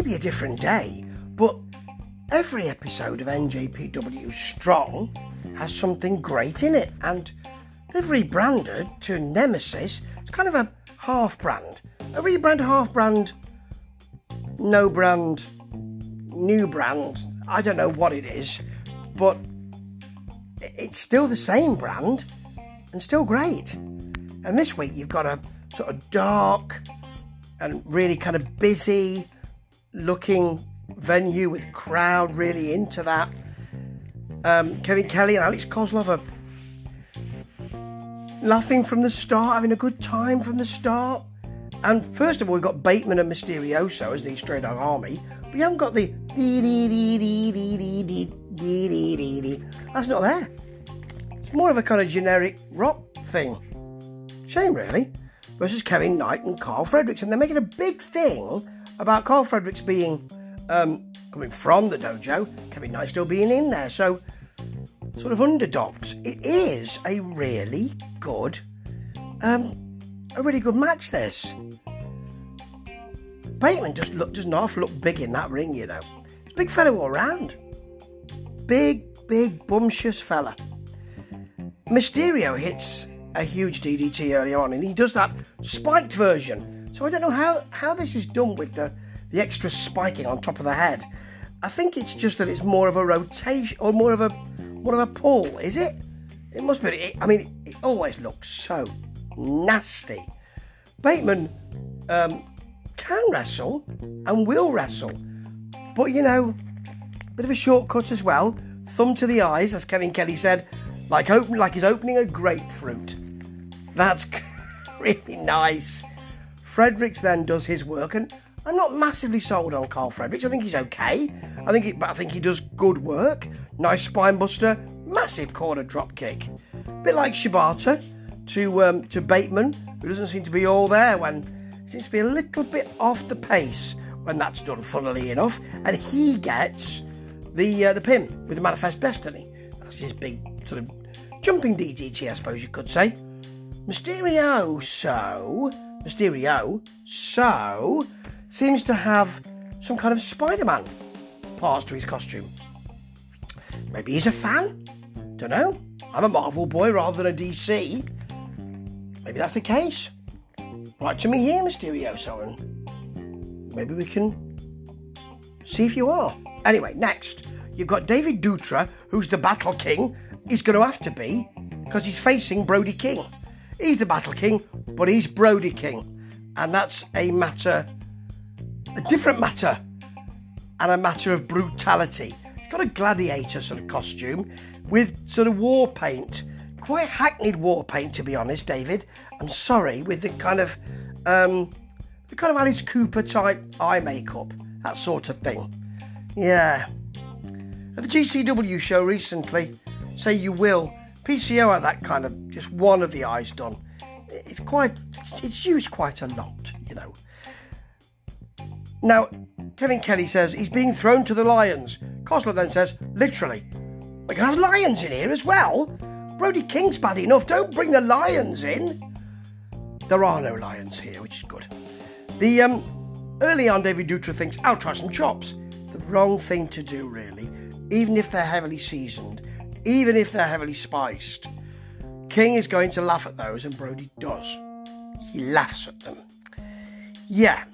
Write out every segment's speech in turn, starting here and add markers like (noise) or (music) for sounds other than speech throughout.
maybe a different day, but every episode of NJPW Strong has something great in it, and they've rebranded to Nemesis. It's kind of a half brand, a rebrand, half brand, no brand, new brand. I don't know what it is, but it's still the same brand and still great. And this week you've got a sort of dark and really kind of busy looking venue with crowd really into that. Um, Kevin Kelly and Alex Koslov are laughing from the start, having a good time from the start. And first of all, we've got Bateman and Misterioso as the Stray Dog Army. We haven't got the that's not there. It's more of a kind of generic rock thing. Shame, really. Versus Kevin Knight and Karl Fredericks, and they're making a big thing about Karl Fredericks being um, coming from the dojo, Kevin Knight still being in there. So, sort of underdogs. It is a really good, um, a really good match. This Bateman just look does not look big in that ring, you know. A big fella all round. Big, big, bumptious fella. Mysterio hits a huge DDT early on, and he does that spiked version. So I don't know how, how this is done with the, the extra spiking on top of the head. I think it's just that it's more of a rotation or more of a more of a pull, is it? It must be. It, I mean, it, always looks so nasty. Bateman um, can wrestle and will wrestle, but you know, bit of a shortcut as well. Thumb to the eyes, as Kevin Kelly said, like open like he's opening a grapefruit. That's (laughs) really nice. Fredericks then does his work, and I'm not massively sold on Karl Fredericks. I think he's okay. I think, he, but I think he does good work. Nice spine buster, massive corner drop kick, bit like Shibata to um, to Bateman, who doesn't seem to be all there when seems to be a little bit off the pace when that's done. Funnily enough, and he gets the uh, the pin with the Manifest Destiny. That's his big sort of jumping DDT, I suppose you could say. Mysterio, so Mysterio, so seems to have some kind of Spider-Man parts to his costume. Maybe he's a fan. Don't know. I'm a Marvel boy rather than a DC. Maybe that's the case. Write to me here, Mysterio, so and maybe we can see if you are. Anyway, next, you've got David Dutra, who's the Battle King. He's going to have to be because he's facing Brody King. He's the Battle King, but he's Brody King. And that's a matter, a different matter, and a matter of brutality. He's got a gladiator sort of costume with sort of war paint. Quite hackneyed war paint, to be honest, David. I'm sorry, with the kind of, um, the kind of Alice Cooper type eye makeup, that sort of thing. Yeah. At the GCW show recently, say you will, PCO had that kind of just one of the eyes done. It's quite, it's used quite a lot, you know. Now, Kevin Kelly says he's being thrown to the lions. Koslov then says, literally, we're going to have lions in here as well. Brody King's bad enough. Don't bring the lions in. There are no lions here, which is good. The um, early on, David Dutra thinks I'll try some chops. It's the wrong thing to do, really. Even if they're heavily seasoned, even if they're heavily spiced. King is going to laugh at those, and Brody does. He laughs at them. Yeah.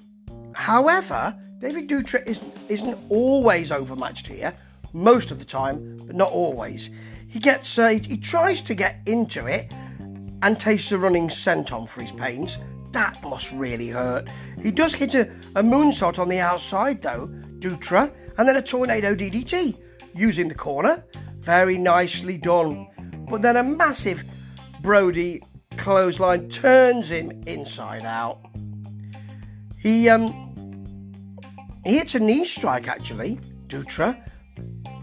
However, David Dutra isn't, isn't always overmatched here, most of the time, but not always. He gets, uh, he, tries to get into it and tastes a running senton for his pains. That must really hurt. He does hit a, a moonsault on the outside, though, Dutra, and then a tornado DDT using the corner. Very nicely done. But then a massive Brody clothesline turns him inside out. He um he hits a knee strike actually, Dutra.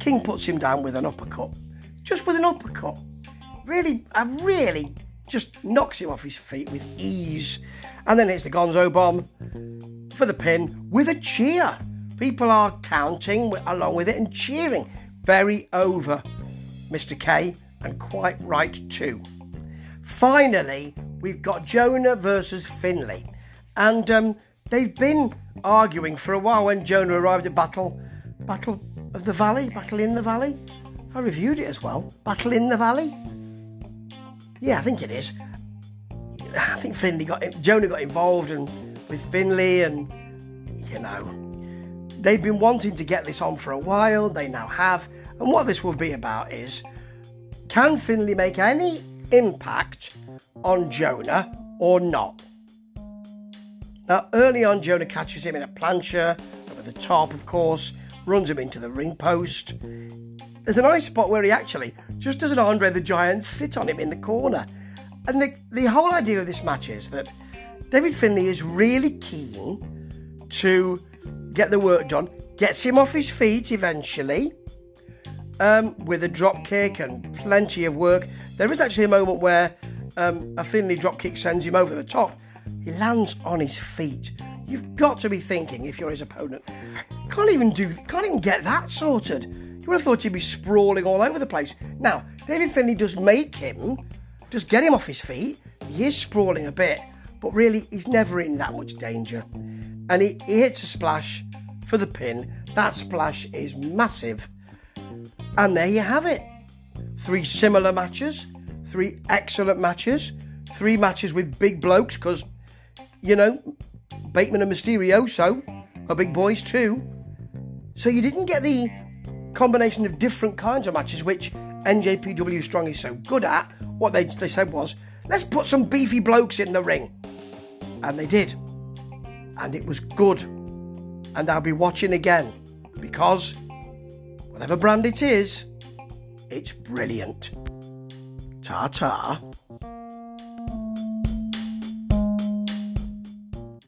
King puts him down with an uppercut. Just with an uppercut. Really, I really just knocks him off his feet with ease. And then hits the Ganso bomb for the pin with a cheer. People are counting along with it and cheering. Very over, Mr. K, and quite right too. Finally, we've got Jonah versus Finlay, And um, they've been arguing for a while when Jonah arrived at Battle, Battle of the Valley, Battle in the Valley. I reviewed it as well. Battle in the Valley. Yeah, I think it is. I think Finlay got Jonah got involved and with Finlay and you know they've been wanting to get this on for a while. They now have, and what this will be about is can Finlay make any impact on Jonah or not? Now, early on, Jonah catches him in a plancha over the top, of course, runs him into the ring post. There's a nice spot where he actually just does an Andre the Giant sit on him in the corner. And the, the whole idea of this match is that David Finlay is really keen to get the work done, gets him off his feet eventually um, with a drop kick and plenty of work. There is actually a moment where um, a Finlay drop kick sends him over the top. He lands on his feet. You've got to be thinking if you're his opponent, can't even do, can't even get that sorted. You would have thought he'd be sprawling all over the place. Now, David Finlay does make him, does get him off his feet. He is sprawling a bit, but really he's never in that much danger. And he, he hits a splash for the pin. That splash is massive. And there you have it. Three similar matches, three excellent matches, three matches with big blokes, because, you know, Bateman and Misterioso are big boys too. So you didn't get the combination of different kinds of matches, which NJPW Strong is so good at. What they, they said was, let's put some beefy blokes in the ring. And they did. And it was good. And I'll be watching again because whatever brand it is, it's brilliant. Ta ta.